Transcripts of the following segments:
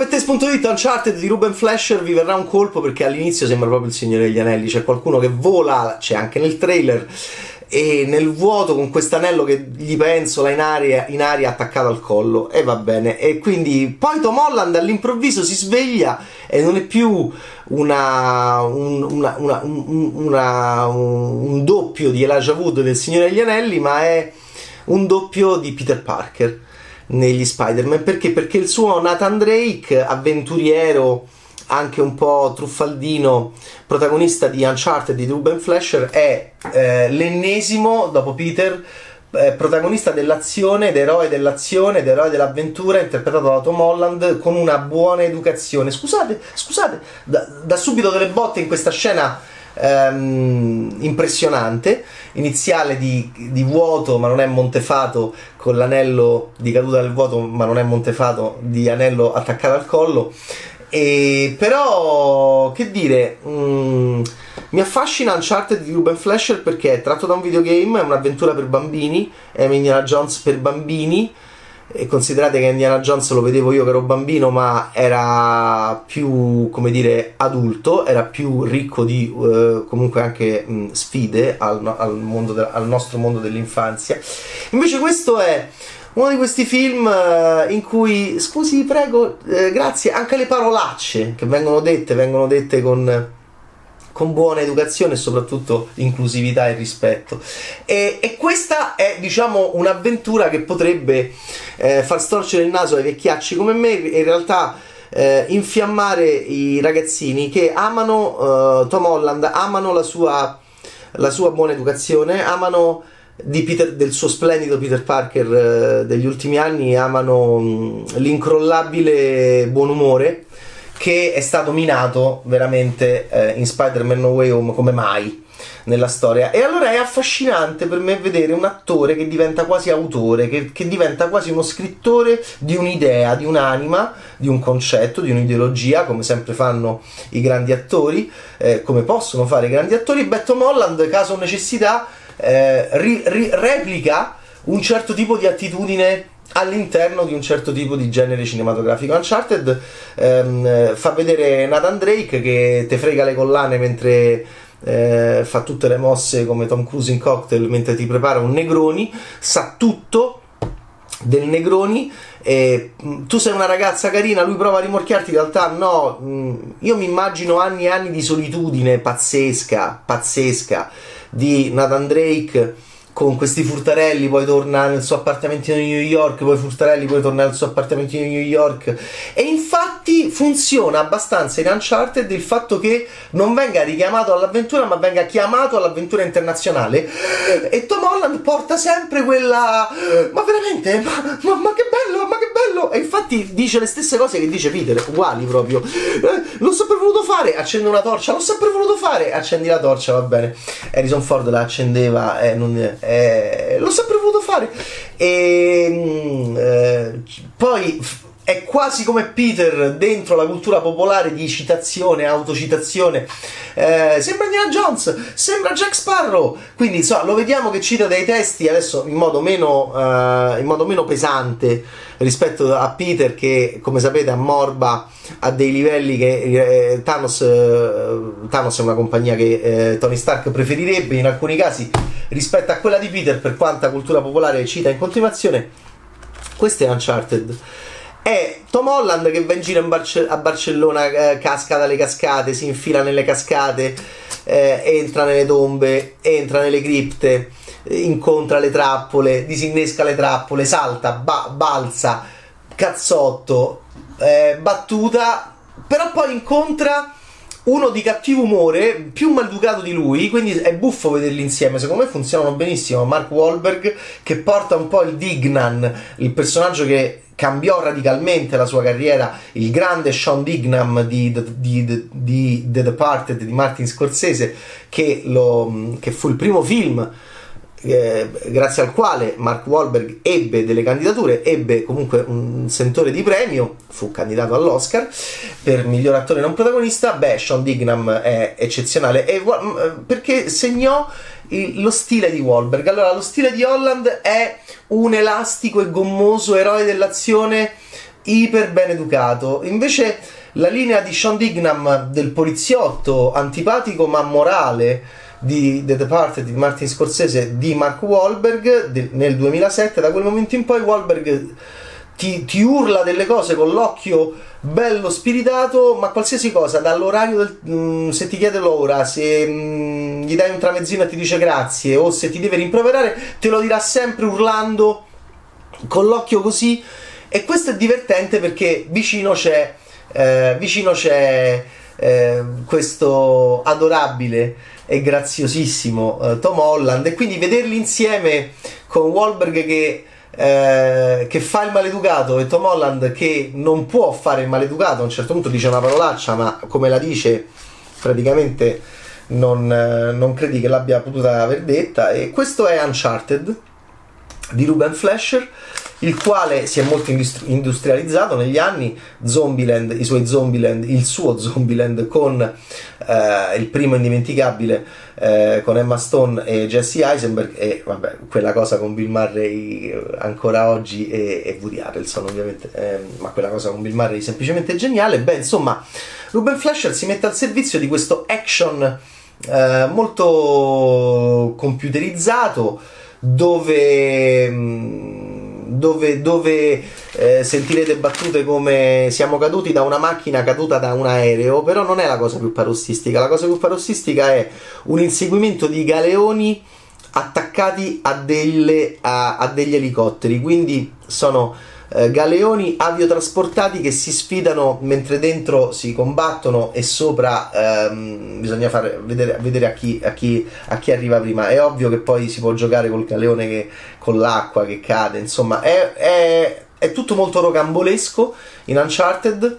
Bettes.it Uncharted di Ruben Flasher vi verrà un colpo perché all'inizio sembra proprio il Signore degli Anelli, c'è qualcuno che vola, c'è anche nel trailer e nel vuoto con quest'anello che gli pensola in aria, in aria attaccato al collo e va bene. E quindi poi Tom Holland all'improvviso si sveglia e non è più una, un, una, una, una, un, doppio di Elijah Wood del Signore degli Anelli ma è un doppio di Peter Parker negli Spider-Man perché? Perché il suo Nathan Drake avventuriero anche un po' truffaldino, protagonista di Uncharted di Ruben Flasher, è eh, l'ennesimo, dopo Peter, eh, protagonista dell'azione, d'eroe dell'azione, d'eroe dell'avventura, interpretato da Tom Holland con una buona educazione. Scusate, scusate, da, da subito delle botte in questa scena ehm, impressionante, iniziale di, di, vuoto ma non è Montefato, con l'anello di caduta del vuoto ma non è Montefato, di anello attaccato al collo. E però, che dire, mh, mm, mi affascina Uncharted di Ruben Flasher perché è tratto da un videogame, è un'avventura per bambini, è Indiana Jones per bambini. E considerate che Indiana Jones lo vedevo io che ero bambino, ma era più, come dire, adulto, era più ricco di uh, comunque anche mh, sfide al, al, de- al nostro mondo dell'infanzia. Invece questo è uno di questi film uh, in cui, scusi, prego, eh, grazie, anche le parolacce che vengono dette, vengono dette con, con buona educazione e soprattutto inclusività e rispetto. E, e questa è, diciamo, un'avventura che potrebbe eh, far storcere il naso ai vecchiacci come me, in realtà eh, infiammare i ragazzini che amano uh, Tom Holland, amano la sua, la sua buona educazione, amano Peter, del suo splendido Peter Parker eh, degli ultimi anni amano mh, mm, l'incrollabile buon umore che è stato minato veramente eh, in Spider-Man No Way Home come mai nella storia. E allora è affascinante per me vedere un attore che diventa quasi autore che, che diventa quasi uno scrittore di un'idea, di un'anima di un concetto, di un'ideologia come sempre fanno i grandi attori eh, come possono fare i grandi attori. Bettom Holland caso necessità eh, ri, ri, replica un certo tipo di attitudine all'interno di un certo tipo di genere cinematografico. Uncharted ehm, fa vedere Nathan Drake che te frega le collane mentre eh, fa tutte le mosse come Tom Cruise in cocktail mentre ti prepara un Negroni, sa tutto del Negroni e mm, tu sei una ragazza carina, lui prova a rimorchiarti, in realtà no, mm, io mi immagino anni e anni di solitudine pazzesca, pazzesca di Nathan Drake con questi furtarelli, poi torna nel suo appartamento di New York, poi furtarelli, poi torna nel suo appartamento di New York. E infatti funziona abbastanza in Uncharted il fatto che non venga richiamato all'avventura, ma venga chiamato all'avventura internazionale. E Tom Holland porta sempre quella. Ma veramente? Ma, ma, ma che bello! E infatti dice le stesse cose che dice Peter, uguali proprio. Eh, l'ho sempre voluto fare, accende una torcia, l'ho sempre voluto fare, accendi la torcia, va bene. Harrison Ford la accendeva e non eh, l'ho sempre voluto fare. E mm, eh, poi è quasi come Peter dentro la cultura popolare di citazione, autocitazione. Eh, sembra Indiana Jones, sembra Jack Sparrow. Quindi insomma, lo vediamo che cita dei testi adesso in modo meno, eh, in modo meno pesante rispetto a Peter che come sapete ammorba a dei livelli che eh, Thanos, eh, Thanos, è una compagnia che eh, Tony Stark preferirebbe in alcuni casi rispetto a quella di Peter per quanta cultura popolare cita in continuazione questo è Uncharted è Tom Holland che va in giro in Barce- a Barcellona, eh, casca dalle cascate, si infila nelle cascate, eh, entra nelle tombe, entra nelle cripte, incontra le trappole, disinnesca le trappole, salta, ba- balza, cazzotto, eh, battuta, però poi incontra uno di cattivo umore, più maleducato di lui, quindi è buffo vederli insieme. Secondo me funzionano benissimo. Mark Wahlberg che porta un po' il Dignan, il personaggio che cambiò radicalmente la sua carriera, il grande Sean Dignam di, di, di, di The Departed di Martin Scorsese, che, lo, che fu il primo film eh, grazie al quale Mark Wahlberg ebbe delle candidature, ebbe comunque un sentore di premio, fu candidato all'Oscar per miglior attore non protagonista. Beh, Sean Dignam è eccezionale e, perché segnò il, lo stile di Wahlberg. Allora, lo stile di Holland è un elastico e gommoso eroe dell'azione iper ben educato. Invece la linea di Sean Dignam del poliziotto antipatico ma morale di The Departed di Martin Scorsese di Mark Wahlberg de, nel 2007 da quel momento in poi Wahlberg ti, ti, urla delle cose con l'occhio bello spiritato ma qualsiasi cosa dall'orario del, mh, mm, se ti chiede l'ora se mh, mm, gli dai un tramezzino e ti dice grazie o se ti deve rimproverare te lo dirà sempre urlando con l'occhio così. E questo è divertente perché vicino c'è eh, vicino c'è eh, questo adorabile e graziosissimo eh, Tom Holland. E quindi vederli insieme con Wahlberg che, eh, che fa il maleducato e Tom Holland che non può fare il maleducato a un certo punto dice una parolaccia ma come la dice praticamente non, eh, non credi che l'abbia potuta aver detta. E questo è Uncharted di Ruben Flasher il quale si è molto industrializzato negli anni, Zombieland, i suoi Zombieland, il suo Zombieland con eh, il primo indimenticabile eh, con Emma Stone e Jesse Eisenberg e vabbè, quella cosa con Bill Murray ancora oggi e, e Woody Harrelson ovviamente, eh, ma quella cosa con Bill Murray semplicemente geniale. Beh, insomma, Ruben Flasher si mette al servizio di questo action eh, molto computerizzato dove... Mh, mm, dove, dove eh, sentirete battute come siamo caduti da una macchina caduta da un aereo, però non è la cosa più parossistica, la cosa più parossistica è un inseguimento di galeoni attaccati a, delle, a, a degli elicotteri, quindi sono eh, galeoni aviotrasportati che si sfidano mentre dentro si combattono e sopra ehm, bisogna far vedere, vedere a, chi, a, chi, a, chi, arriva prima. È ovvio che poi si può giocare col galeone che, con l'acqua che cade, insomma, è, è, è tutto molto rocambolesco in Uncharted.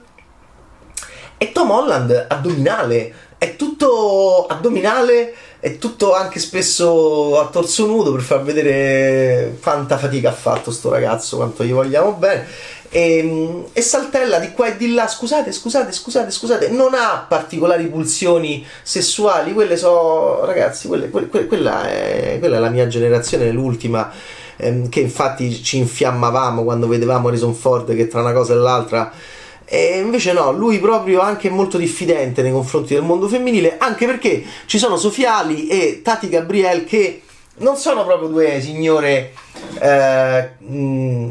E Tom Holland addominale, è tutto addominale è tutto anche spesso a torso nudo per far vedere quanta fatica ha fatto sto ragazzo, quanto gli vogliamo bene. E, ehm, e, saltella di qua e di là, scusate, scusate, scusate, scusate, non ha particolari pulsioni sessuali, quelle sono, ragazzi, quelle, quelle, quella, è, quella, è, la mia generazione, l'ultima, ehm, che infatti ci infiammavamo quando vedevamo Harrison Ford che tra una cosa e l'altra e invece no, lui proprio anche molto diffidente nei confronti del mondo femminile, anche perché ci sono Sofiali e Tati Gabriel che non sono proprio due signore eh,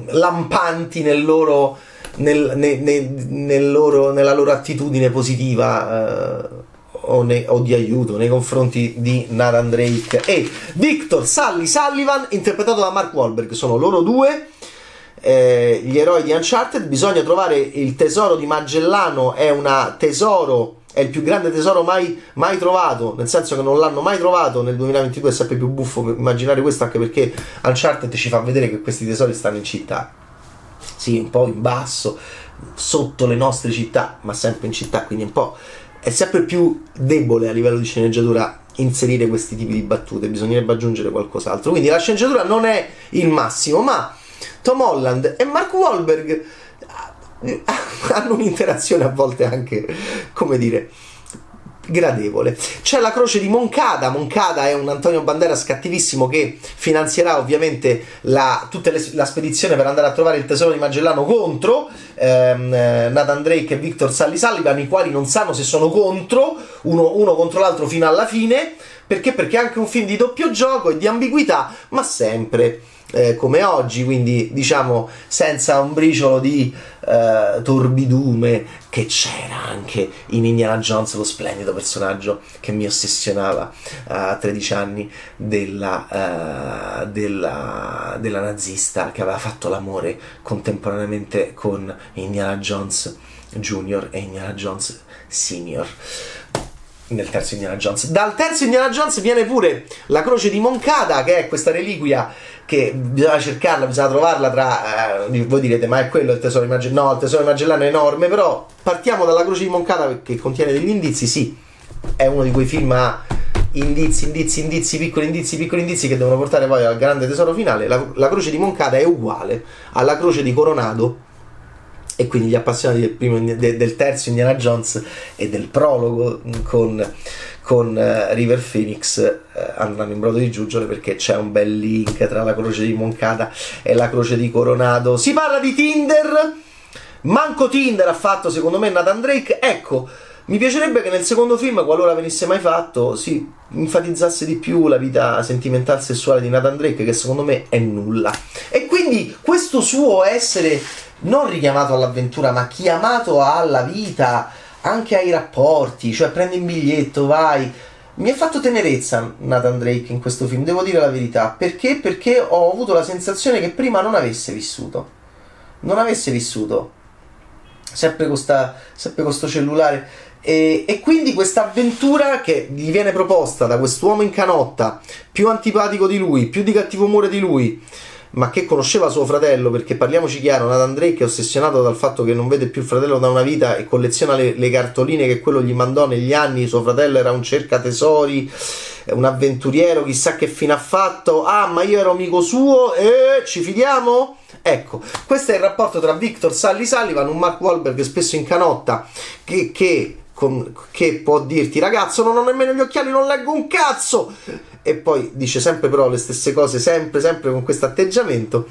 lampanti nel loro, nel, ne, ne, nel loro, nella loro attitudine positiva. Eh, o, ne, o, di aiuto nei confronti di Nathan Drake e Victor Sally Sullivan interpretato da Mark Wahlberg sono loro due eh, gli eroi di Uncharted, bisogna trovare il tesoro di Magellano, è un tesoro è il più grande tesoro mai, mai, trovato, nel senso che non l'hanno mai trovato nel 2022, è sempre più buffo immaginare questo anche perché Uncharted ci fa vedere che questi tesori stanno in città, sì, un po' in basso, sotto le nostre città, ma sempre in città, quindi un po' è sempre più debole a livello di sceneggiatura inserire questi tipi di battute, bisognerebbe aggiungere qualcos'altro, quindi la sceneggiatura non è il massimo, ma Tom Holland e Mark Wahlberg eh, hanno un'interazione a volte anche, come dire, gradevole. C'è la croce di Moncada. Moncada è un Antonio Banderas cattivissimo che finanzierà ovviamente la, tutta le, la spedizione per andare a trovare il tesoro di Magellano contro ehm, eh, Nathan Drake e Victor Sally Sullivan, i quali non sanno se sono contro, uno, uno contro l'altro fino alla fine. Perché? Perché è anche un film di doppio gioco e di ambiguità, ma sempre eh, come oggi, quindi diciamo senza un briciolo di eh, torbidume che c'era anche in Indiana Jones, lo splendido personaggio che mi ossessionava a 13 anni della, uh, della, della nazista che aveva fatto l'amore contemporaneamente con Indiana Jones Junior e Indiana Jones Senior nel terzo Indiana Jones. Dal terzo Indiana Jones viene pure la croce di Moncada, che è questa reliquia che bisogna cercarla, bisogna trovarla tra... Eh, voi direte, ma è quello il tesoro di Magellano? No, il tesoro di Magellano è enorme, però partiamo dalla croce di Moncada che contiene degli indizi, sì, è uno di quei film a indizi, indizi, indizi, piccoli indizi, piccoli indizi che devono portare poi al grande tesoro finale. La, la croce di Moncada è uguale alla croce di Coronado e quindi gli appassionati del, primo, de, del terzo Indiana Jones e del prologo con con eh, River Phoenix eh, andranno in brodo di giuggiole perché c'è un bel link tra la croce di Moncada e la croce di Coronado. Si parla di Tinder. Manco Tinder ha fatto secondo me Nathan Drake. Ecco, mi piacerebbe che nel secondo film, qualora venisse mai fatto, si enfatizzasse di più la vita sentimentale sessuale di Nathan Drake, che secondo me è nulla. E quindi questo suo essere non richiamato all'avventura, ma chiamato alla vita, anche ai rapporti, cioè prendi un biglietto, vai. Mi ha fatto tenerezza Nathan Drake in questo film, devo dire la verità. Perché? Perché ho avuto la sensazione che prima non avesse vissuto. Non avesse vissuto. Sempre con questo cellulare. E, e, quindi questa avventura che gli viene proposta da quest'uomo in canotta, più antipatico di lui, più di cattivo umore di lui, ma che conosceva suo fratello, perché parliamoci chiaro, Nathan Drake è ossessionato dal fatto che non vede più il fratello da una vita e colleziona le, le cartoline che quello gli mandò negli anni, suo fratello era un cercatesori, un avventuriero, chissà che fine ha fatto, ah ma io ero amico suo e ci fidiamo? Ecco, questo è il rapporto tra Victor Sally Sullivan, un Mark Wahlberg spesso in canotta, che, che con, che può dirti ragazzo non ho nemmeno gli occhiali, non leggo un cazzo e poi dice sempre però le stesse cose, sempre, sempre con questo atteggiamento.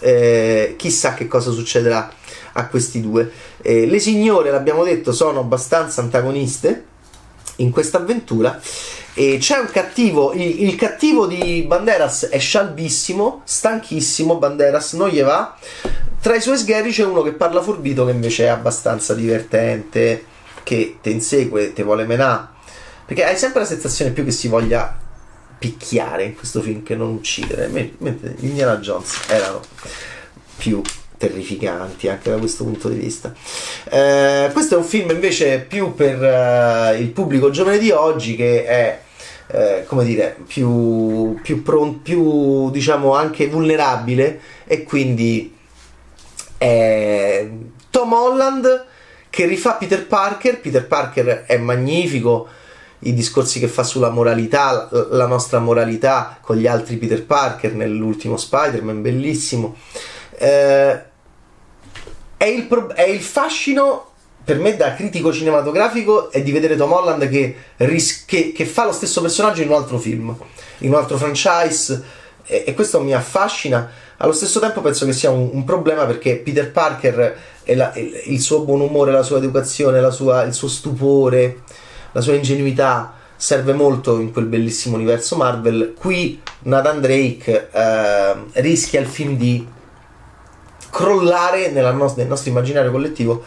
Eh, chissà che cosa succederà a questi due. Eh, le signore, l'abbiamo detto, sono abbastanza antagoniste in questa avventura. E c'è un cattivo, il, il, cattivo di Banderas è scialbissimo, stanchissimo. Banderas non gli va. Tra i suoi sgherri c'è uno che parla forbito, che invece è abbastanza divertente che ti insegue, ti vuole menare. Perché hai sempre la sensazione più che si voglia picchiare in questo film che non uccidere. Mentre gli Indiana Jones erano più terrificanti anche da questo punto di vista. Eh, questo è un film invece più per uh, il pubblico giovane di oggi che è eh, come dire più, più, pronto, più diciamo anche vulnerabile e quindi Tom Holland che rifà Peter Parker. Peter Parker è magnifico, i discorsi che fa sulla moralità, la nostra moralità con gli altri Peter Parker nell'ultimo Spider-Man, bellissimo. Eh, è, il pro- è, il fascino per me da critico cinematografico è di vedere Tom Holland che, ris- che, che fa lo stesso personaggio in un altro film, in un altro franchise e, e questo mi affascina. Allo stesso tempo penso che sia un, un problema perché Peter Parker e la, il suo buon umore, la sua educazione, la sua, il suo stupore, la sua ingenuità serve molto in quel bellissimo universo Marvel. Qui Nathan Drake eh, rischia il film di crollare no- nel nostro immaginario collettivo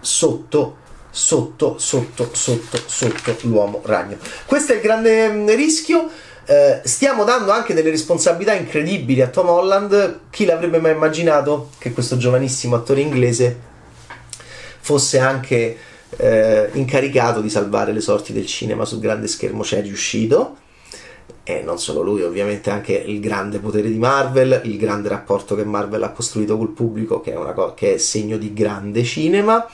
sotto sotto, sotto, sotto, sotto l'uomo ragno. Questo è il grande mm, rischio. Eh, stiamo dando anche delle responsabilità incredibili a Tom Holland. Chi l'avrebbe mai immaginato che questo giovanissimo attore inglese fosse anche eh, incaricato di salvare le sorti del cinema sul grande schermo? C'è riuscito. E non solo lui, ovviamente anche il grande potere di Marvel, il grande rapporto che Marvel ha costruito col pubblico, che è, una co- che è segno di grande cinema.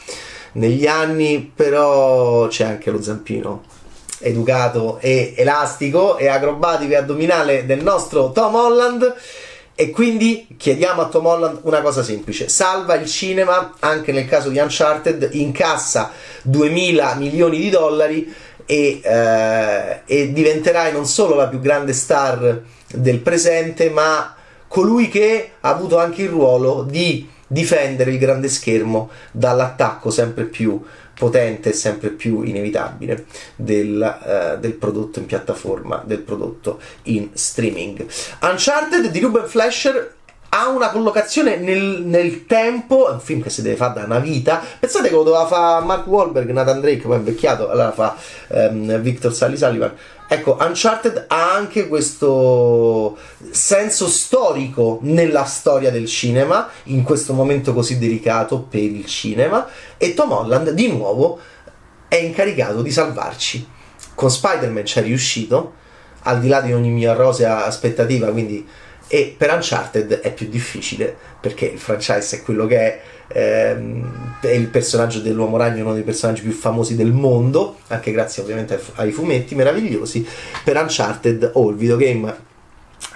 Negli anni, però, c'è anche lo zampino educato e elastico e acrobatico e addominale del nostro Tom Holland. E quindi chiediamo a Tom Holland una cosa semplice. Salva il cinema anche nel caso di Uncharted incassa 2000 milioni di dollari e, eh, e diventerai non solo la più grande star del presente ma colui che ha avuto anche il ruolo di difendere il grande schermo dall'attacco sempre più potente e sempre più inevitabile del, uh, del, prodotto in piattaforma, del prodotto in streaming. Uncharted di Ruben Flasher ha una collocazione nel, nel, tempo, è un film che si deve fare da una vita. Pensate che lo doveva fare Mark Wahlberg, Nathan Drake, poi è invecchiato, allora fa um, Victor Sally Sullivan. Ecco, Uncharted ha anche questo senso storico nella storia del cinema, in questo momento così delicato per il cinema, e Tom Holland di nuovo è incaricato di salvarci. Con Spider-Man ci è riuscito, al di là di ogni mia rosea aspettativa, quindi e per Uncharted è più difficile perché il franchise è quello che è, ehm, è il personaggio dell'uomo ragno uno dei personaggi più famosi del mondo anche grazie ovviamente ai fumetti meravigliosi. Per Uncharted o oh, il videogame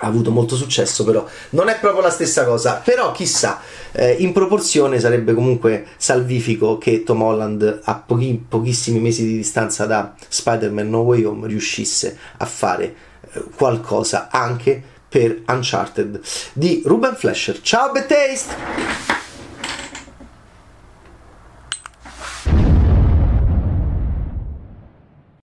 ha avuto molto successo però non è proprio la stessa cosa. Però chissà eh, in proporzione sarebbe comunque salvifico che Tom Holland a pochi, pochissimi mesi di distanza da Spider-Man No Way Home riuscisse a fare eh, qualcosa anche per Uncharted di Ruben Flasher. Ciao, Bad Taste!